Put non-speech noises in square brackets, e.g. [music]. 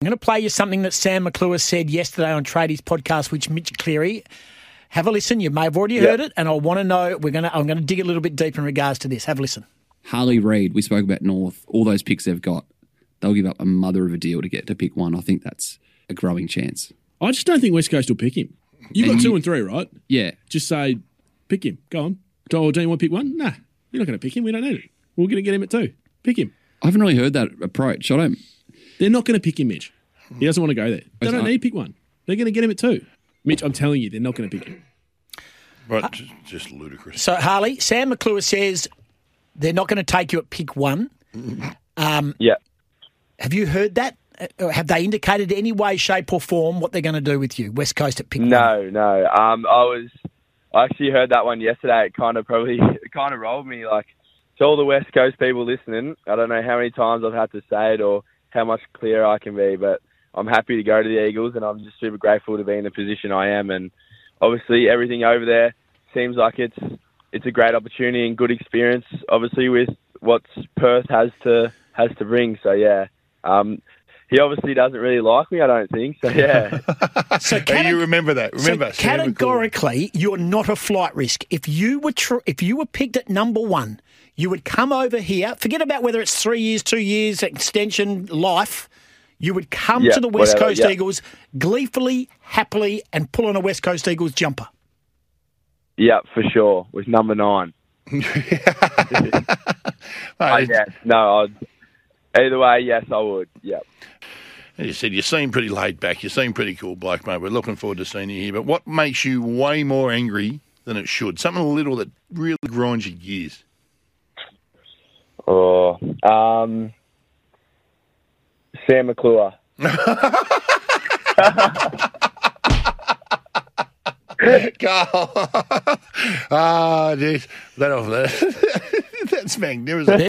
I'm going to play you something that Sam McClure said yesterday on Tradies podcast, which Mitch Cleary. Have a listen. You may have already heard it, and I want to know. We're going to. I'm going to dig a little bit deeper in regards to this. Have a listen. Harley Reid, we spoke about North, all those picks they've got, they'll give up a mother of a deal to get to pick one. I think that's a growing chance. I just don't think West Coast will pick him. You got And two you- and three, right? Yeah. Just say, pick him. Go on. Oh, do you want to pick one? Nah, you're not going to pick him. We don't need it. We're going to get him at two. Pick him. I haven't really heard that approach. I don't. They're not going to pick him, Mitch. He doesn't want to go there. They don't need to pick one. They're going to get him at two. Mitch, I'm telling you, they're not going to pick him. Right, just, just ludicrous. So Harley, Sam McClure says they're not going to take you at pick one. Um, Yeah. have you heard that? Uh, Have they indicated any way, shape, or form what they're going to do with you, West Coast at pick one? No, no. Um, I was. I actually heard that one yesterday. It kind of probably [laughs] it kind of rolled me. Like to all the West Coast people listening, I don't know how many times I've had to say it or how much clearer I can be, but I'm happy to go to the Eagles, and I'm just super grateful to be in the position I am. And obviously, everything over there seems like it's it's a great opportunity and good experience. Obviously, with what Perth has to has to bring. So yeah. Um, he obviously doesn't really like me, I don't think. So yeah, [laughs] So, Hey, you remember that? Remember, so categorically, you're not a flight risk. If you were tr- if you were picked at number one, you would come over here. Forget about whether it's three years, two years, extension, life. You would come Yeah, to the West whatever, Coast yeah. Eagles gleefully, happily, and pull on a West Coast Eagles jumper. yeah, for sure. With number nine. [laughs] I guess [laughs] oh, no. I'd, either way, yes, I would. Yep. As you said, you seem pretty laid back. You seem pretty cool, bloke, mate. We're looking forward to seeing you here. But what makes you way more angry than it should? Something little that really grinds your gears. Oh, um, Sam McClure. [laughs] Carl. [laughs] Ah, jeez. That off there. [laughs] That's magnificent.